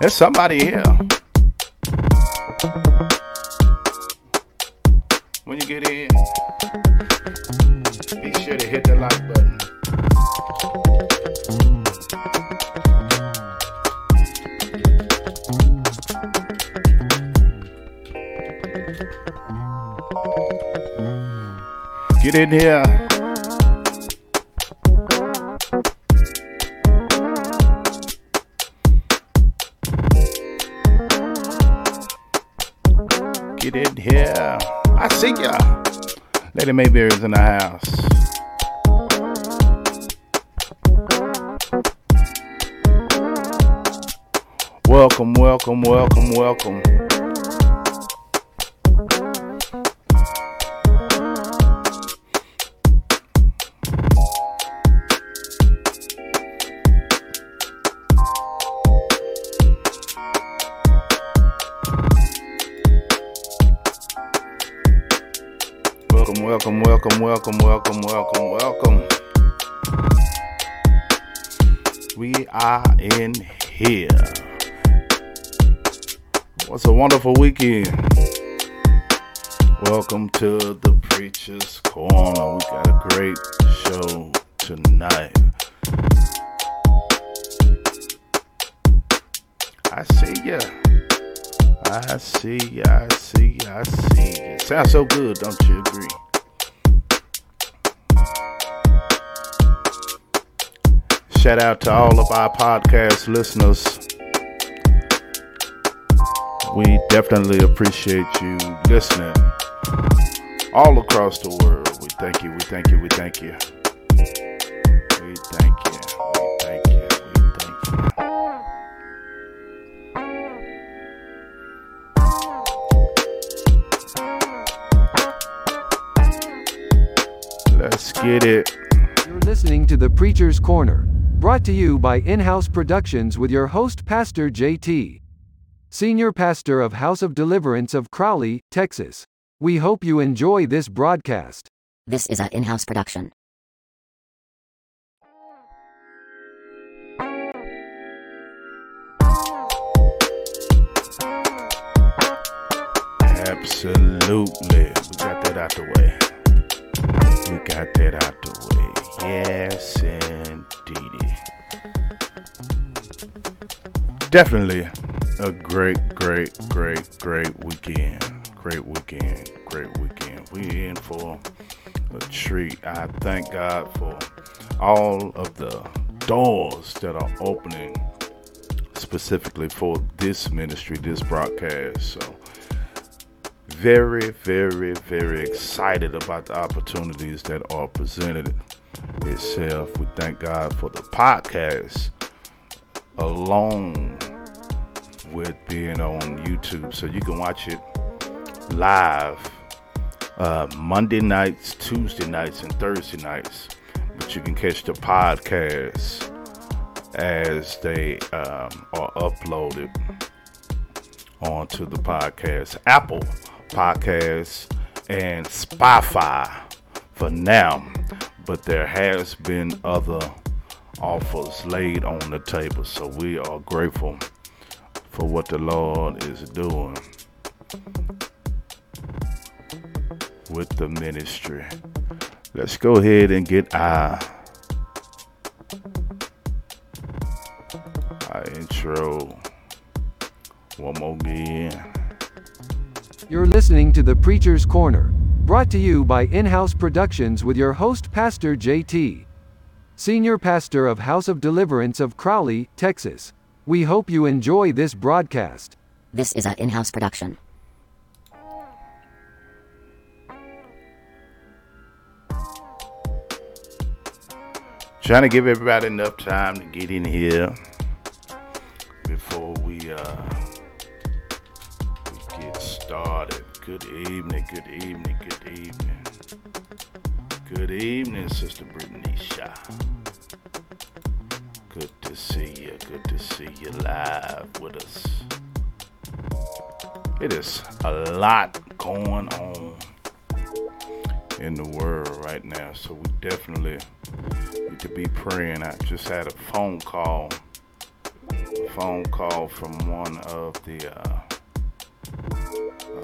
There's somebody here. When you get in, be sure to hit the like button. Get in here. Lady Mayberry's in the house. Welcome, welcome, welcome. Welcome, welcome, welcome, welcome, welcome, welcome. We are in here. What's a wonderful weekend? Welcome to the Preacher's Corner. We got a great show tonight. I see ya. I see ya, I see ya, I see ya. Sounds so good, don't you agree? Shout out to all of our podcast listeners. We definitely appreciate you listening all across the world. We thank you, we thank you, we thank you. We thank you, we thank you, we thank you. Let's get it. You're listening to The Preacher's Corner, brought to you by In House Productions with your host, Pastor JT, Senior Pastor of House of Deliverance of Crowley, Texas. We hope you enjoy this broadcast. This is a in-house production. Absolutely. We got that out the way. We got that out the way. Yes, indeed. Definitely a great, great, great, great weekend. Great weekend. Great weekend. We in for a treat. I thank God for all of the doors that are opening specifically for this ministry, this broadcast. So very, very, very excited about the opportunities that are presented itself. We thank God for the podcast along with being on YouTube. So you can watch it live uh, Monday nights, Tuesday nights, and Thursday nights. But you can catch the podcast as they um, are uploaded onto the podcast. Apple Podcasts and Spotify for now, but there has been other offers laid on the table, so we are grateful for what the Lord is doing with the ministry. Let's go ahead and get our our intro one more again. You're listening to The Preacher's Corner, brought to you by In House Productions with your host, Pastor JT, Senior Pastor of House of Deliverance of Crowley, Texas. We hope you enjoy this broadcast. This is a in-house production. Trying to give everybody enough time to get in here before we uh Good evening, good evening, good evening. Good evening, Sister Brittany Shaw. Good to see you. Good to see you live with us. It is a lot going on in the world right now, so we definitely need to be praying. I just had a phone call, a phone call from one of the uh,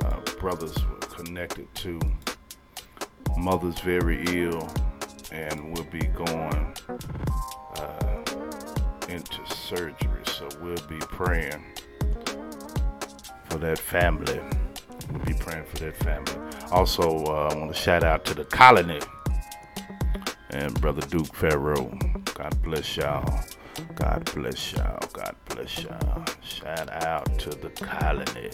uh, brothers connected to mother's very ill and will be going uh, into surgery. So we'll be praying for that family. We'll be praying for that family. Also, uh, I want to shout out to the colony and Brother Duke Farrow. God bless y'all. God bless y'all. God bless y'all. Shout out to the colony.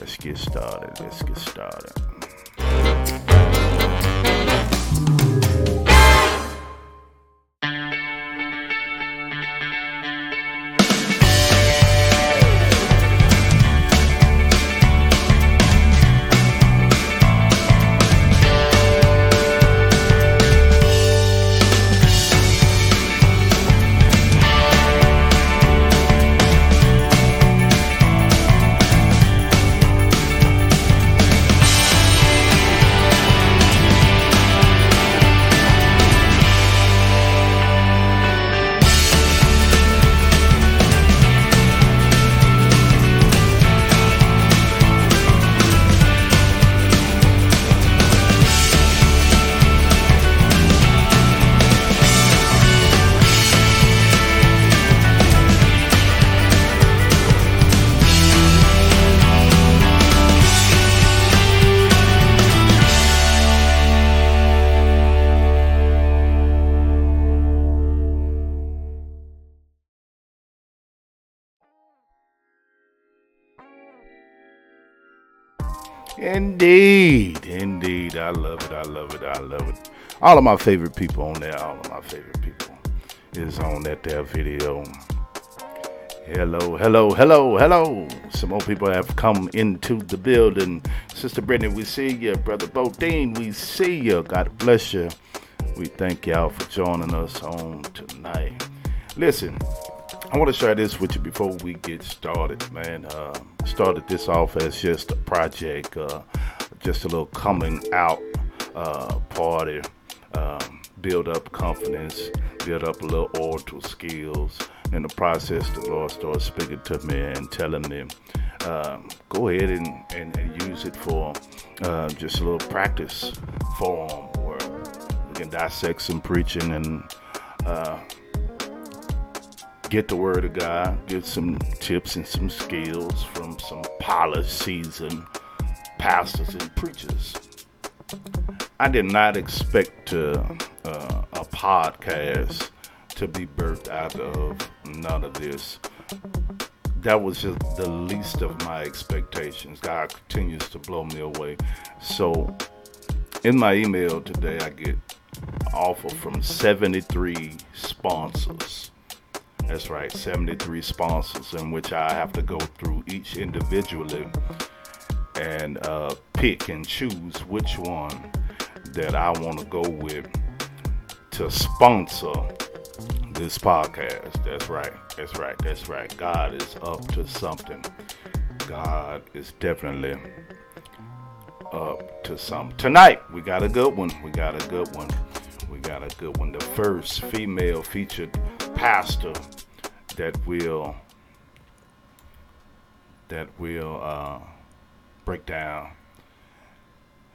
Let's get started. Let's get started. Indeed, indeed. I love it. I love it. I love it. All of my favorite people on there. All of my favorite people is on that there video. Hello, hello, hello, hello. Some more people have come into the building. Sister Brittany, we see you. Brother Bodine, we see you. God bless you. We thank y'all for joining us on tonight. Listen, I want to share this with you before we get started, man. Uh, started this off as just a project, uh, just a little coming out uh, party, um, build up confidence, build up a little oral skills. In the process, the Lord started speaking to me and telling me, um, go ahead and, and, and, use it for uh, just a little practice form where we can dissect some preaching and uh, get the word of God, get some tips and some skills from some policies and pastors and preachers. I did not expect to, uh, a podcast to be birthed out of none of this. That was just the least of my expectations. God continues to blow me away. So, in my email today, I get offer from 73 sponsors that's right, 73 sponsors, in which I have to go through each individually and uh, pick and choose which one that I want to go with to sponsor this podcast. That's right, that's right, that's right. God is up to something. God is definitely up to something. Tonight, we got a good one. We got a good one. We got a good one. The first female featured pastor that will that will uh, break down.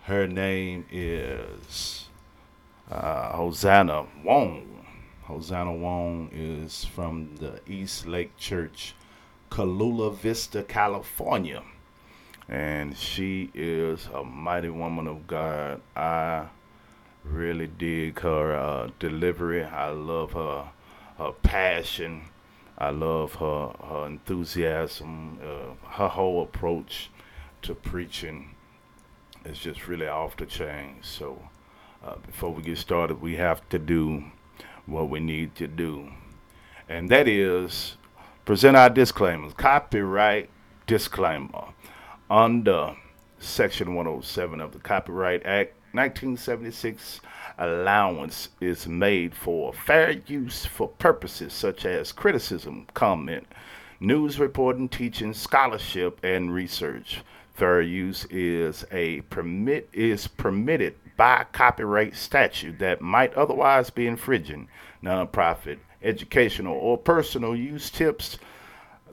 Her name is uh, Hosanna Wong. Hosanna Wong is from the East Lake Church, Chula Vista, California. And she is a mighty woman of God. I Really dig her uh, delivery. I love her her passion. I love her her enthusiasm. Uh, her whole approach to preaching is just really off the chain. So uh, before we get started, we have to do what we need to do, and that is present our disclaimers. Copyright disclaimer under Section 107 of the Copyright Act 1976 allowance is made for fair use for purposes such as criticism, comment, news reporting, teaching, scholarship, and research. Fair use is a permit is permitted by copyright statute that might otherwise be infringing nonprofit, educational, or personal use tips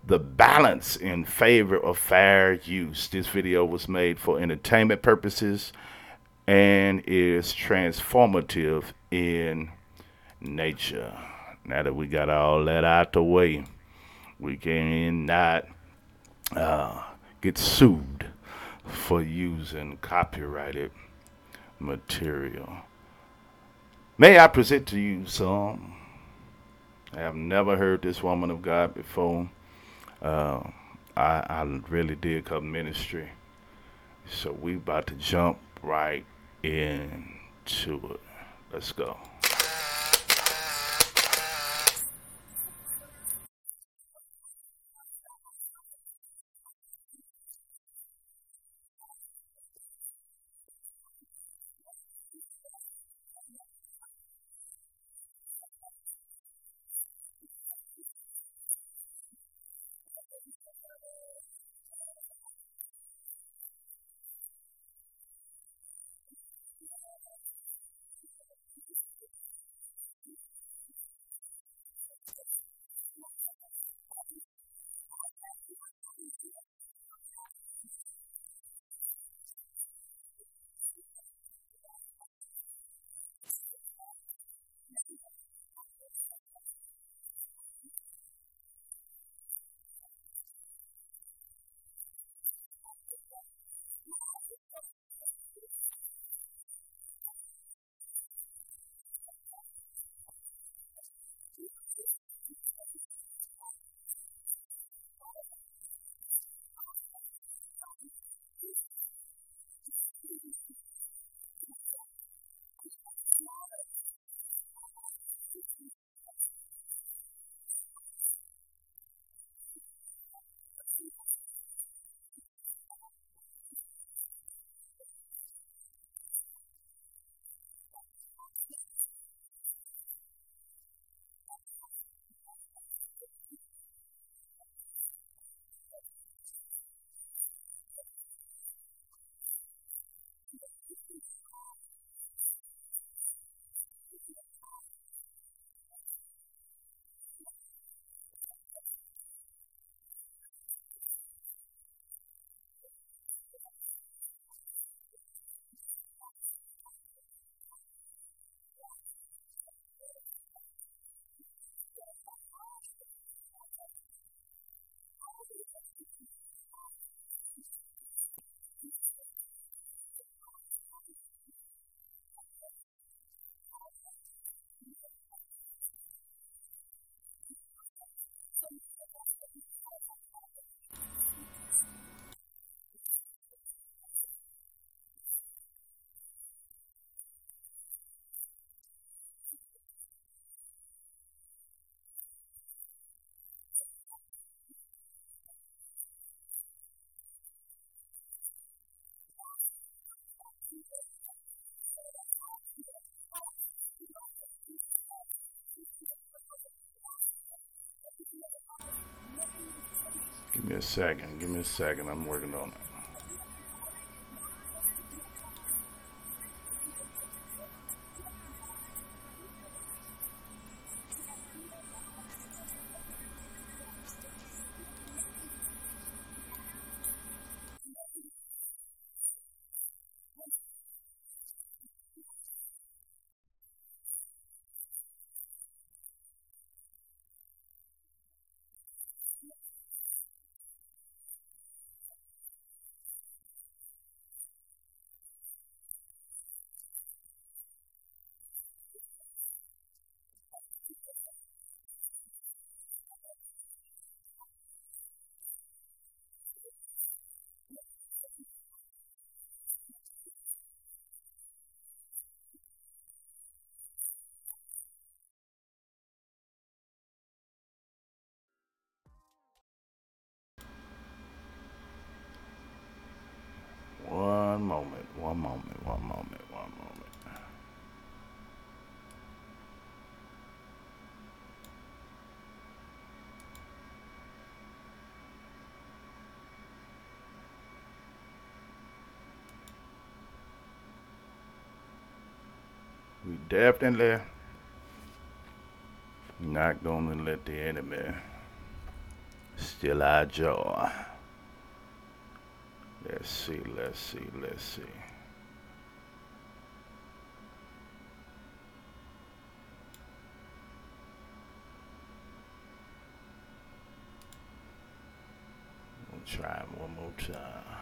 the balance in favor of fair use. This video was made for entertainment purposes and is transformative in nature. Now that we got all that out the way, we can not uh, get sued for using copyrighted material. May I present to you some? I have never heard this woman of God before. Uh, I, I really dig her ministry. So we about to jump right into it. Let's go. A second. Give me a second. I'm working on it. Definitely not gonna let the enemy steal our joy. Let's see, let's see, let's see. We'll try one more time.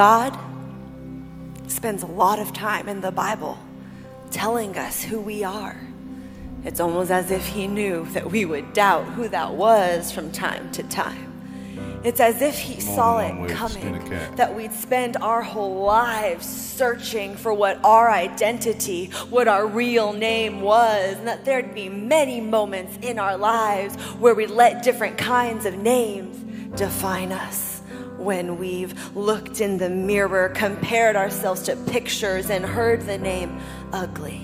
God spends a lot of time in the Bible telling us who we are. It's almost as if He knew that we would doubt who that was from time to time. It's as if He saw it way to skin a coming, that we'd spend our whole lives searching for what our identity, what our real name was, and that there'd be many moments in our lives where we let different kinds of names define us. When we've looked in the mirror, compared ourselves to pictures, and heard the name ugly.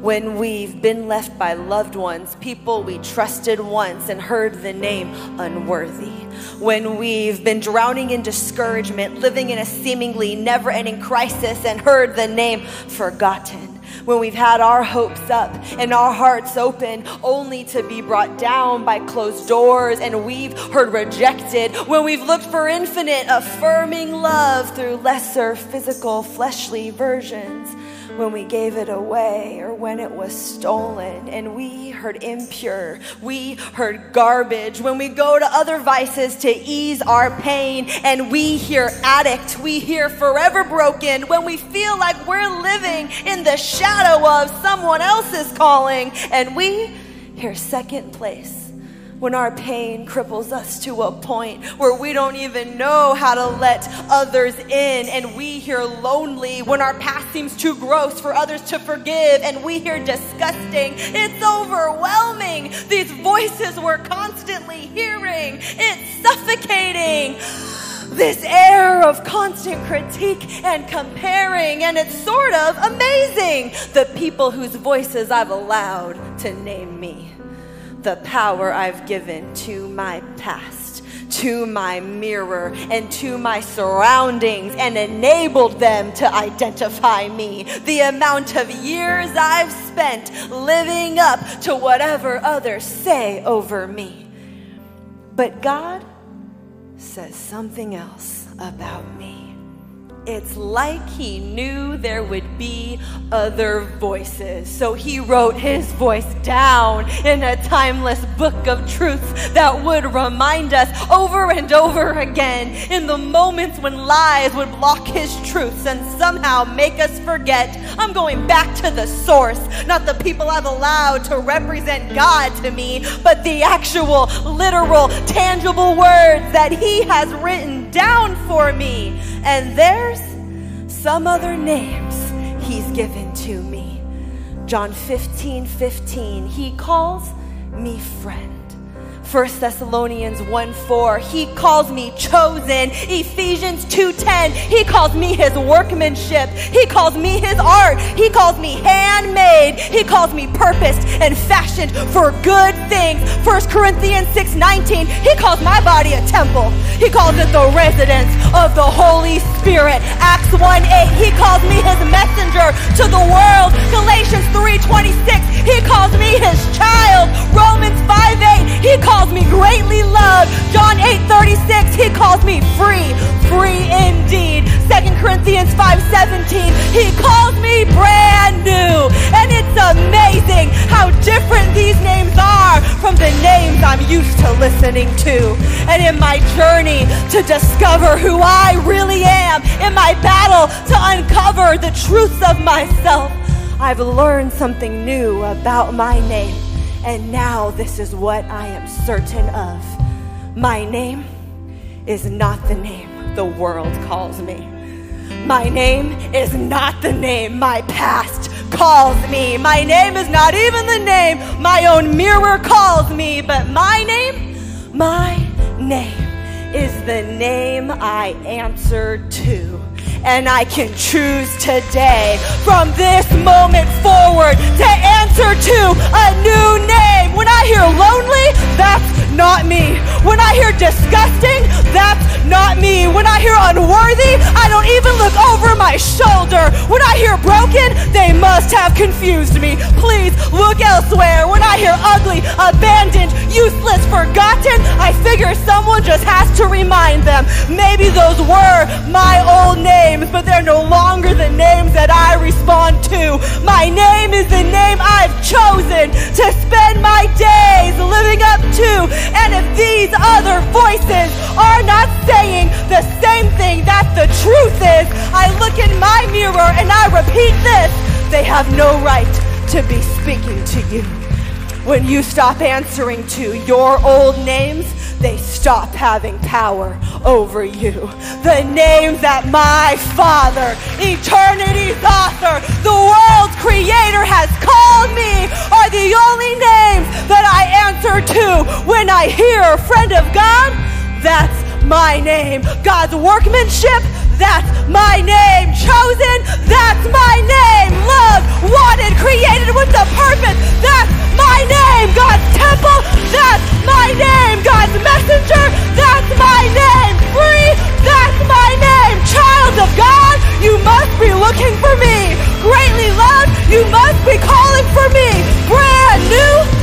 When we've been left by loved ones, people we trusted once, and heard the name unworthy. When we've been drowning in discouragement, living in a seemingly never ending crisis, and heard the name forgotten when we've had our hopes up and our hearts open, only to be brought down by closed doors, and we've heard rejected, when we've looked for infinite, affirming love through lesser physical, fleshly versions. When we gave it away or when it was stolen, and we heard impure, we heard garbage. When we go to other vices to ease our pain, and we hear addict, we hear forever broken. When we feel like we're living in the shadow of someone else's calling, and we hear second place when our pain cripples us to a point where we don't even know how to let others in, and we hear lonely when our past seems too gross for others to forgive, and we hear disgusting. It's overwhelming. These voices we're constantly hearing, it's suffocating. This air of constant critique and comparing, and it's sort of amazing. The people whose voices I've allowed to name me the power I've given to my past, to my mirror, and to my surroundings, and enabled them to identify me. The amount of years I've spent living up to whatever others say over me. But God says something else about me. It's like he knew there would be other voices. So he wrote his voice down in a timeless book of truth that would remind us over and over again in the moments when lies would block his truths and somehow make us forget. I'm going back to the source, not the people I've allowed to represent God to me, but the actual, literal, tangible words that he has written down for me. And there's some other names he's given to me. John 15 15, he calls me friend. 1 Thessalonians 1 4, he calls me chosen. Ephesians 2:10, he calls me his workmanship. He calls me his art. He calls me handmade. He calls me purposed and fashioned for good things. 1 Corinthians 6:19, he calls my body a temple. He calls it the residence of the Holy Spirit. Acts 1:8, he calls me his messenger to the world. Galatians 3:26, he calls me his child. Romans 5:8, he calls calls me greatly loved. John 8 36, he calls me free, free indeed. 2 Corinthians 5:17. he calls me brand new. And it's amazing how different these names are from the names I'm used to listening to. And in my journey to discover who I really am, in my battle to uncover the truths of myself, I've learned something new about my name. And now this is what I am certain of. My name is not the name the world calls me. My name is not the name my past calls me. My name is not even the name my own mirror calls me. But my name, my name is the name I answer to and I can choose today from this moment forward to answer to a new name. When I hear lonely, that's not me. When I hear disgusting, that's not me. When I hear unworthy, I don't even look over my shoulder. When I hear broken, they must have confused me. Please look elsewhere. When I hear ugly, abandoned, useless, forgotten, I figure someone just has to remind them. Maybe those were my old names but they're no longer the names that I respond to. My name is the name I've chosen to spend my days living up to. And if these other voices are not saying the same thing that the truth is, I look in my mirror and I repeat this. They have no right to be speaking to you. When you stop answering to your old names, they stop having power over you. The names that my Father, eternity's author, the world's creator has called me are the only names that I answer to when I hear friend of God. That's my name. God's workmanship, that's my name. Chosen, that's my name. Loved, wanted, created with a purpose, that's my name. God's temple, that's my name. God's messenger, that's my name. Free, that's my name. Child of God, you must be looking for me. Greatly loved, you must be calling for me. Brand new,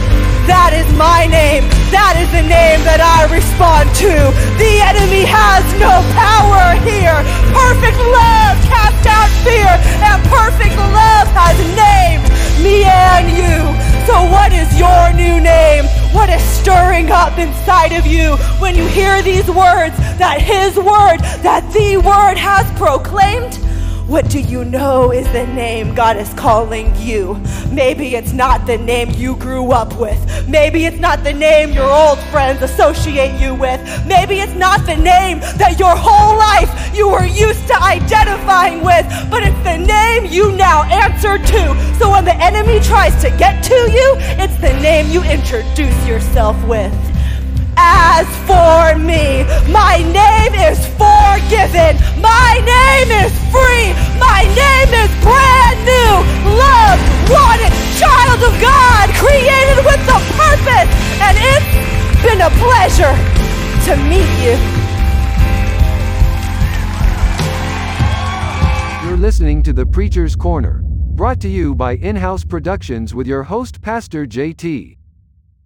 that is my name. That is the name that I respond to. The enemy has no power here. Perfect love casts out fear, and perfect love has named me and you. So, what is your new name? What is stirring up inside of you when you hear these words that His word, that the word has proclaimed? What do you know is the name God is calling you? Maybe it's not the name you grew up with. Maybe it's not the name your old friends associate you with. Maybe it's not the name that your whole life you were used to identifying with, but it's the name you now answer to. So when the enemy tries to get to you, it's the name you introduce yourself with as for me. My name is forgiven. My name is free. My name is brand new. Love, wanted, child of God, created with a purpose. And it's been a pleasure to meet you. You're listening to The Preacher's Corner, brought to you by In House Productions with your host, Pastor JT.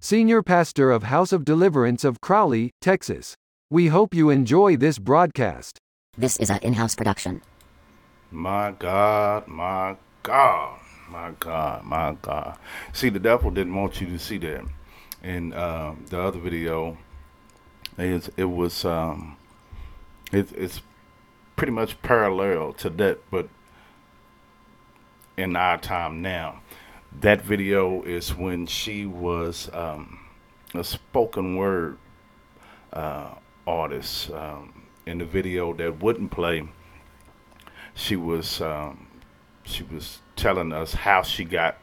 Senior Pastor of House of Deliverance of Crowley, Texas. We hope you enjoy this broadcast. This is an in house production. My God, my God, my God, my God. See, the devil didn't want you to see that. In uh, the other video, is it was um, it, it's pretty much parallel to that, but in our time now that video is when she was um, a spoken word uh, artist. Um, in the video that wouldn't play, she was um, she was telling us how she got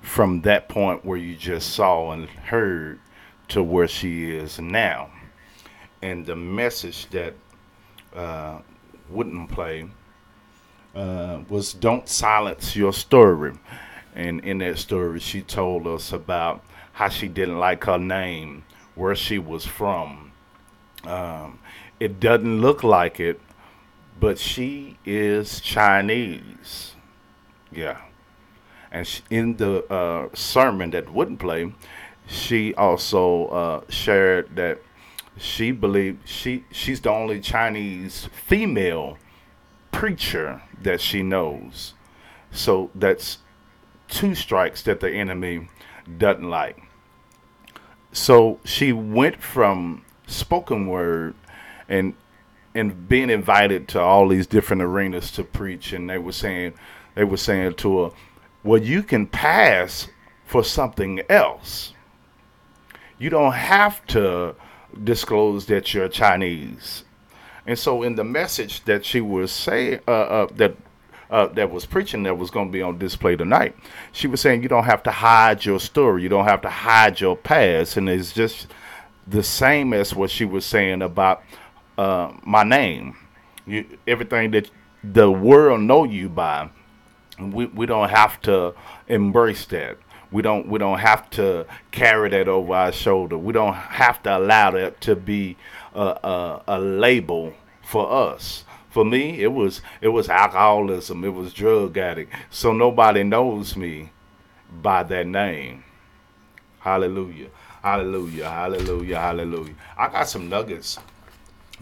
from that point where you just saw and heard to where she is now. And the message that uh, wouldn't play uh, was don't silence your story. And in that story, she told us about how she didn't like her name, where she was from. Um, it doesn't look like it, but she is Chinese. Yeah. And she, in the uh, sermon that wouldn't play, she also uh, shared that she believed she she's the only Chinese female preacher that she knows. So that's two strikes that the enemy doesn't like. So she went from spoken word and and being invited to all these different arenas to preach and they were saying they were saying to her, Well you can pass for something else. You don't have to disclose that you're Chinese. And so in the message that she was saying uh, uh, that uh, that was preaching that was going to be on display tonight. She was saying you don't have to hide your story, you don't have to hide your past, and it's just the same as what she was saying about uh, my name. You, everything that the world know you by, we we don't have to embrace that. We don't we don't have to carry that over our shoulder. We don't have to allow that to be a, a, a label for us for me it was it was alcoholism it was drug addict. So nobody knows me by that name. Hallelujah hallelujah hallelujah hallelujah. I got some nuggets.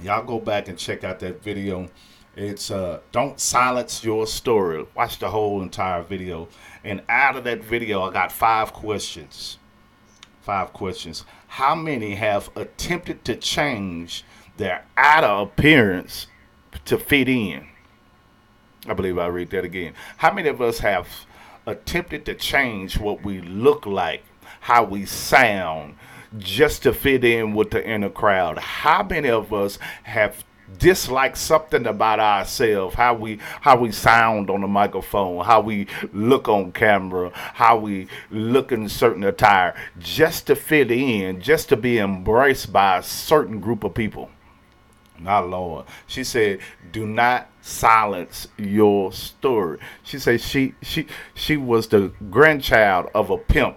Y'all go back and check out that video. It's uh don't silence your story. Watch the whole entire video. And out of that video i got five questions. Five questions. How many have attempted to change their outer appearance to fit in. I believe I'll read that again. How many of us have attempted to change what we look like, how we sound, just to fit in with the inner crowd? How many of us have dislike something about ourselves how we how we sound on the microphone how we look on camera how we look in certain attire just to fit in just to be embraced by a certain group of people my Lord. She said, "Do not silence your story." She said she she she was the grandchild of a pimp.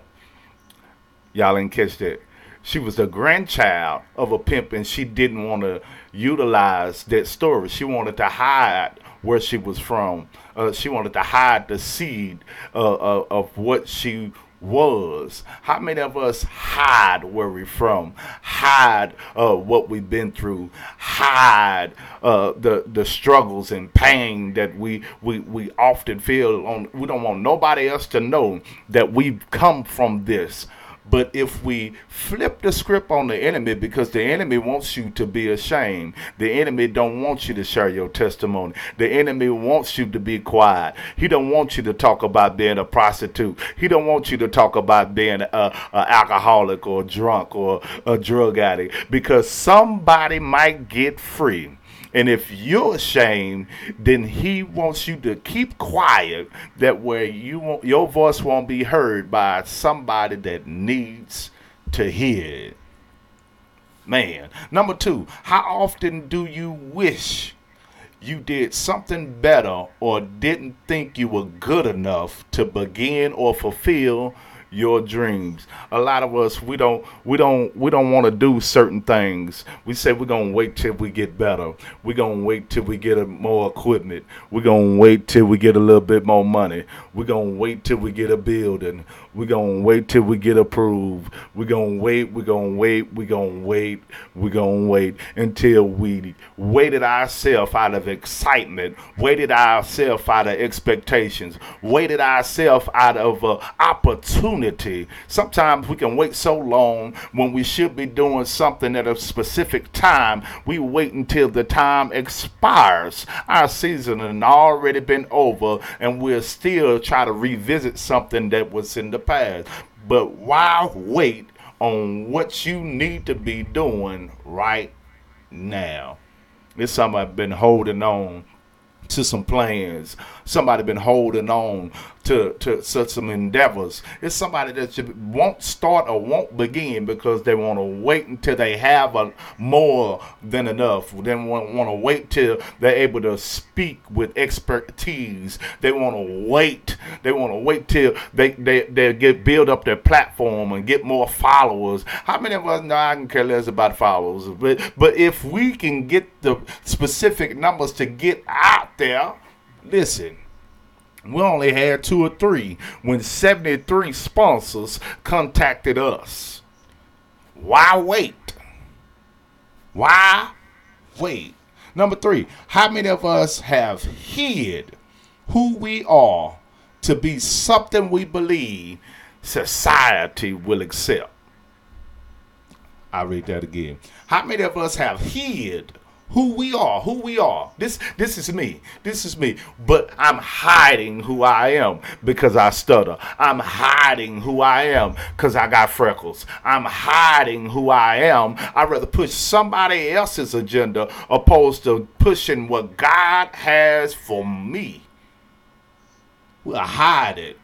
Y'all didn't catch that. She was the grandchild of a pimp, and she didn't want to utilize that story. She wanted to hide where she was from. Uh, she wanted to hide the seed uh, uh, of what she was. How many of us hide where we're from, hide uh, what we've been through, hide uh, the the struggles and pain that we, we we often feel on. We don't want nobody else to know that we've come from this. But if we flip the script on the enemy because the enemy wants you to be ashamed, the enemy don't want you to share your testimony. The enemy wants you to be quiet. He don't want you to talk about being a prostitute. He don't want you to talk about being a, a alcoholic or drunk or a drug addict because somebody might get free and if you're ashamed, then he wants you to keep quiet that where you won't, your voice won't be heard by somebody that needs to hear it. Man. Number two, how often do you wish you did something better or didn't think you were good enough to begin or fulfill your dreams. A lot of us we don't we don't we don't want to do certain things. We say we're gonna wait till we get better. We're gonna wait till we get a, more equipment. We're gonna wait till we get a little bit more money. We're gonna wait till we get a building. We're gonna wait till we get approved. We're gonna wait, we're gonna wait, we're gonna wait, we're gonna wait until we waited ourselves out of excitement, waited ourselves out of expectations, waited ourselves out of uh, opportunity. Sometimes we can wait so long when we should be doing something at a specific time. We wait until the time expires. Our season has already been over, and we're still trying to revisit something that was in the past. But why wait on what you need to be doing right now? It's something I've been holding on to some plans Somebody been holding on to, to such some endeavors. It's somebody that won't start or won't begin because they want to wait until they have a more than enough. They want, want to wait till they're able to speak with expertise. They want to wait. They want to wait till they, they, they get build up their platform and get more followers. How many of us know I can care less about followers? But but if we can get the specific numbers to get out there, listen we only had two or three when 73 sponsors contacted us. Why wait? Why wait? Number three, how many of us have hid who we are to be something we believe society will accept? I read that again. How many of us have hid who we are, who we are. This this is me. This is me. But I'm hiding who I am because I stutter. I'm hiding who I am because I got freckles. I'm hiding who I am. I'd rather push somebody else's agenda opposed to pushing what God has for me. We'll hide it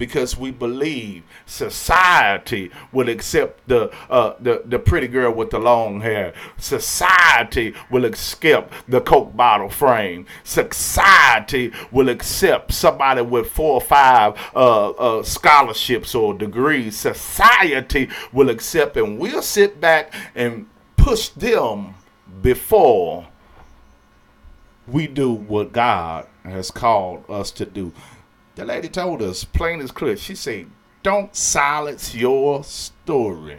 because we believe society will accept the, uh, the the pretty girl with the long hair. Society will accept the coke bottle frame. Society will accept somebody with four or five uh, uh, scholarships or degrees. Society will accept, and we'll sit back and push them before we do what God has called us to do. The lady told us, plain as clear, she said, don't silence your story.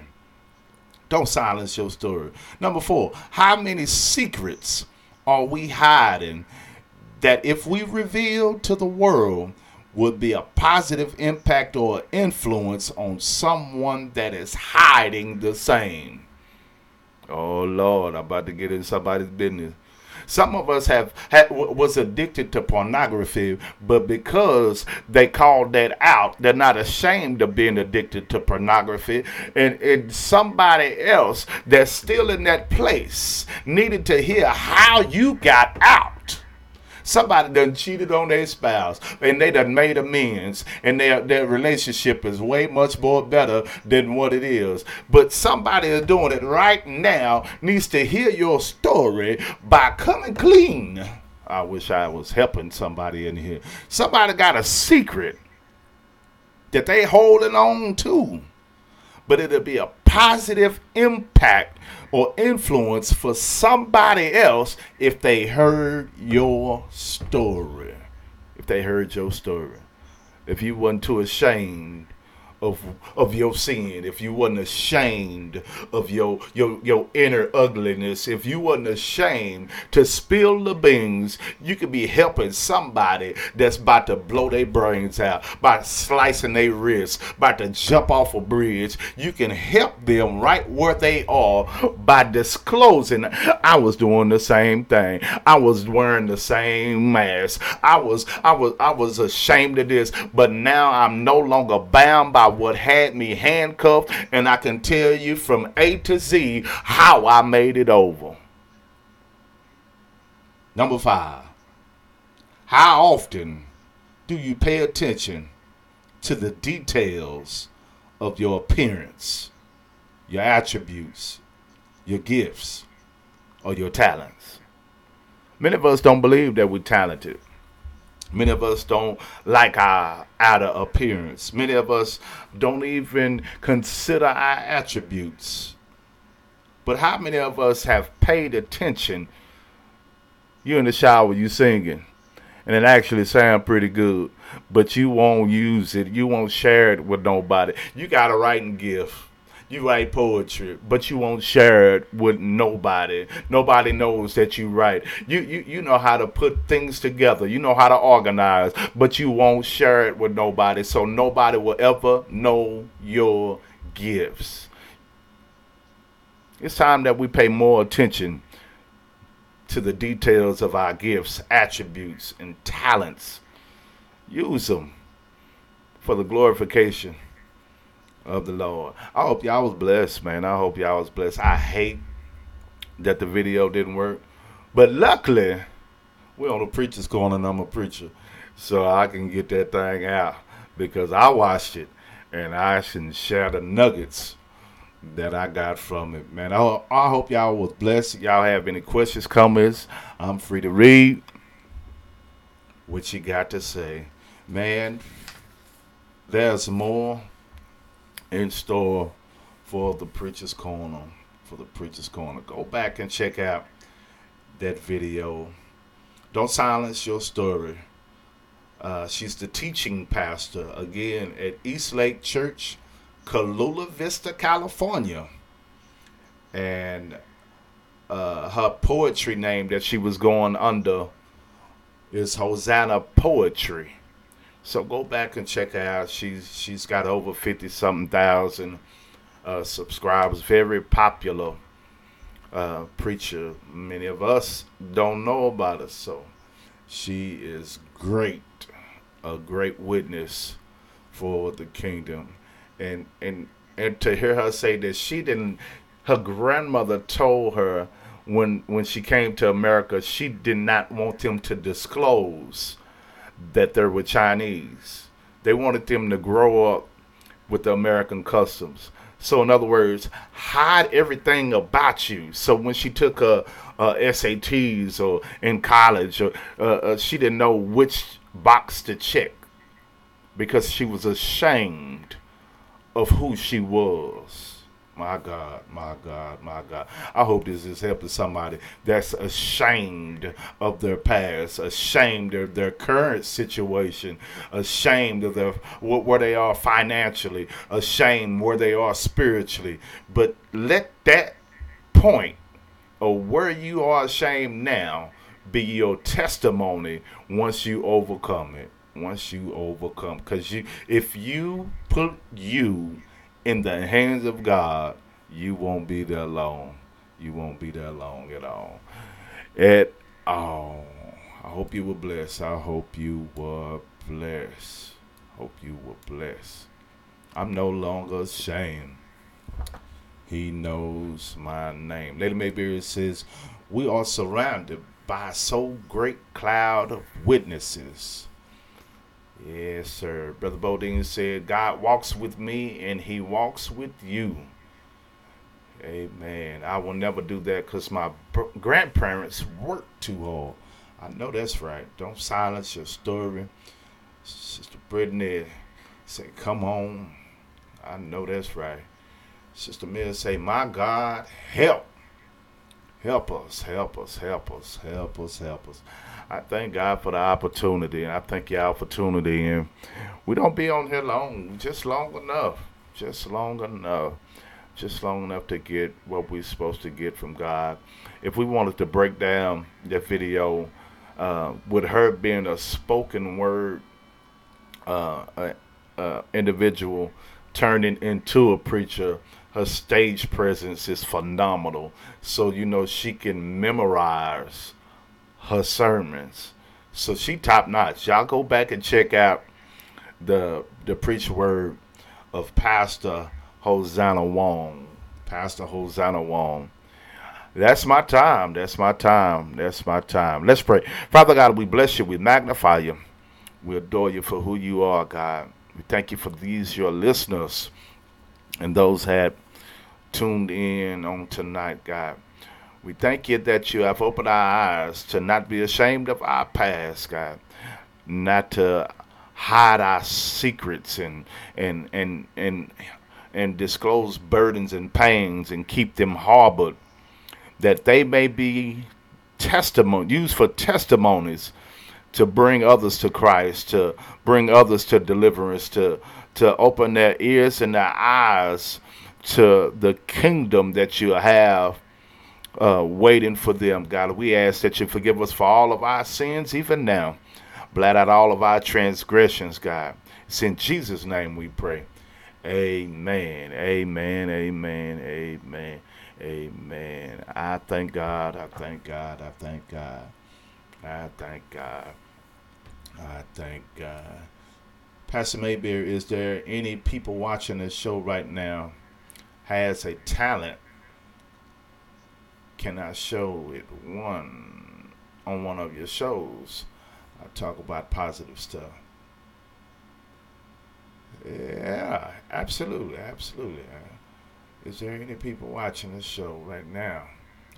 Don't silence your story. Number four, how many secrets are we hiding that if we reveal to the world would be a positive impact or influence on someone that is hiding the same? Oh Lord, I'm about to get in somebody's business. Some of us have had, was addicted to pornography, but because they called that out, they're not ashamed of being addicted to pornography. And, and somebody else that's still in that place needed to hear how you got out. Somebody done cheated on their spouse and they done made amends and their, their relationship is way much more better than what it is. But somebody is doing it right now needs to hear your story by coming clean. I wish I was helping somebody in here. Somebody got a secret that they holding on to. But it'll be a positive impact or influence for somebody else if they heard your story. If they heard your story. If you weren't too ashamed of of your sin, if you wasn't ashamed of your your your inner ugliness, if you wasn't ashamed to spill the beans, you could be helping somebody that's about to blow their brains out, by slicing their wrists, about to jump off a bridge. You can help them right where they are by disclosing. I was doing the same thing. I was wearing the same mask. I was I was I was ashamed of this, but now I'm no longer bound by what had me handcuffed, and I can tell you from A to Z how I made it over. Number five, how often do you pay attention to the details of your appearance, your attributes, your gifts, or your talents? Many of us don't believe that we're talented. Many of us don't like our outer appearance. Many of us don't even consider our attributes. But how many of us have paid attention? You in the shower, you singing, and it actually sound pretty good, but you won't use it. You won't share it with nobody. You got a writing gift you write poetry, but you won't share it with nobody. Nobody knows that you write. You, you you know how to put things together. You know how to organize, but you won't share it with nobody. So nobody will ever know your gifts. It's time that we pay more attention to the details of our gifts, attributes, and talents. Use them for the glorification of the Lord. I hope y'all was blessed, man. I hope y'all was blessed. I hate that the video didn't work, but luckily we're on the preacher's corner and I'm a preacher. so I can get that thing out because I watched it and I can share the nuggets that I got from it, man. I, I hope y'all was blessed. Y'all have any questions, comments? I'm free to read what you got to say, man. There's more in store for the preacher's corner. For the preacher's corner, go back and check out that video. Don't silence your story. Uh, she's the teaching pastor again at East Lake Church, Chula Vista, California. And uh, her poetry name that she was going under is Hosanna Poetry. So go back and check her out. She's she's got over fifty something thousand uh, subscribers. Very popular uh, preacher. Many of us don't know about her, so she is great, a great witness for the kingdom, and and and to hear her say that she didn't. Her grandmother told her when when she came to America, she did not want them to disclose that they were Chinese. They wanted them to grow up with the American customs. So, in other words, hide everything about you. So, when she took her uh, SATs or in college, or, uh, uh, she didn't know which box to check because she was ashamed of who she was. My God, my God, my God. I hope this is helping somebody that's ashamed of their past, ashamed of their current situation, ashamed of their where they are financially, ashamed where they are spiritually. But let that point of where you are ashamed now be your testimony once you overcome it. Once you overcome, because you, if you put you in the hands of God, you won't be there long. You won't be there long at all. At all. I hope you were blessed. I hope you were blessed. Hope you were blessed. I'm no longer ashamed. He knows my name. Lady Mayberry says, We are surrounded by so great cloud of witnesses Yes, sir. Brother Bodine said, God walks with me and he walks with you. Amen. I will never do that because my grandparents worked too hard. I know that's right. Don't silence your story. Sister Brittany said, Come home. I know that's right. Sister Mill say, My God, help. Help us, help us, help us, help us, help us. I thank God for the opportunity, and I thank y'all for tuning in. We don't be on here long, just long enough, just long enough, just long enough to get what we're supposed to get from God. If we wanted to break down that video, uh, with her being a spoken word uh, individual turning into a preacher, her stage presence is phenomenal. So you know she can memorize her sermons. So she top notch. Y'all go back and check out the the preach word of Pastor Hosanna Wong. Pastor Hosanna Wong. That's my time. That's my time. That's my time. Let's pray. Father God, we bless you. We magnify you. We adore you for who you are, God. We thank you for these, your listeners, and those had tuned in on tonight, God. We thank you that you have opened our eyes to not be ashamed of our past, God, not to hide our secrets and and and and and disclose burdens and pains and keep them harbored, that they may be testimony used for testimonies to bring others to Christ, to bring others to deliverance, to to open their ears and their eyes to the kingdom that you have uh, waiting for them, God. We ask that you forgive us for all of our sins, even now. Blot out all of our transgressions, God. It's in Jesus' name we pray. Amen. Amen. Amen. Amen. Amen. I thank God. I thank God. I thank God. I thank God. I thank God. Pastor Mayberry, is there any people watching this show right now has a talent cannot show it one on one of your shows. I talk about positive stuff. Yeah, absolutely, absolutely. Is there any people watching this show right now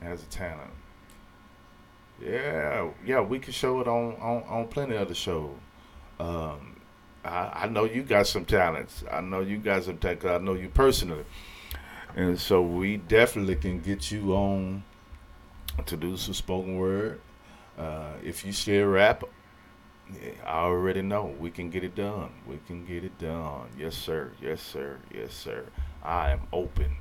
as a talent? Yeah, yeah, we can show it on on, on plenty of the shows. Um, I, I know you got some talents. I know you got some talent. I know you personally, and so we definitely can get you on to do some spoken word. Uh, if you still rap, I already know we can get it done. We can get it done. Yes, sir. Yes, sir. Yes, sir. I am open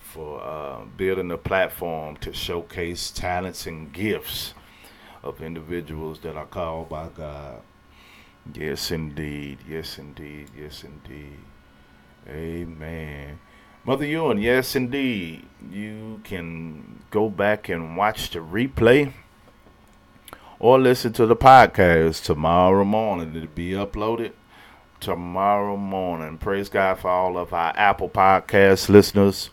for uh, building a platform to showcase talents and gifts of individuals that are called by God. Yes, indeed. Yes, indeed. Yes, indeed. Amen. Mother Ewan, yes, indeed. You can go back and watch the replay or listen to the podcast tomorrow morning. It'll be uploaded tomorrow morning. Praise God for all of our Apple Podcast listeners,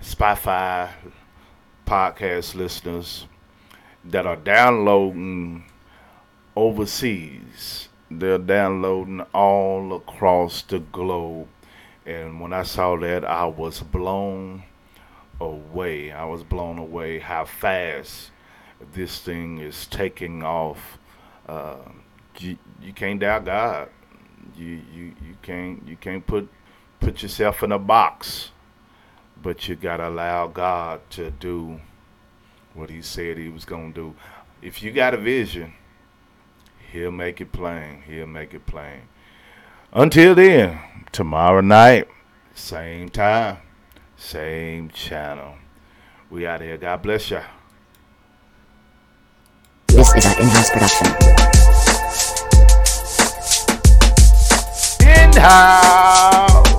Spotify podcast listeners that are downloading overseas. They're downloading all across the globe. And when I saw that, I was blown away. I was blown away how fast this thing is taking off. Uh, you, you can't doubt God. You, you you can't you can't put put yourself in a box, but you gotta allow God to do what He said He was gonna do. If you got a vision, He'll make it plain. He'll make it plain. Until then, tomorrow night, same time, same channel. We out here. God bless ya. This is an in-house production. In-house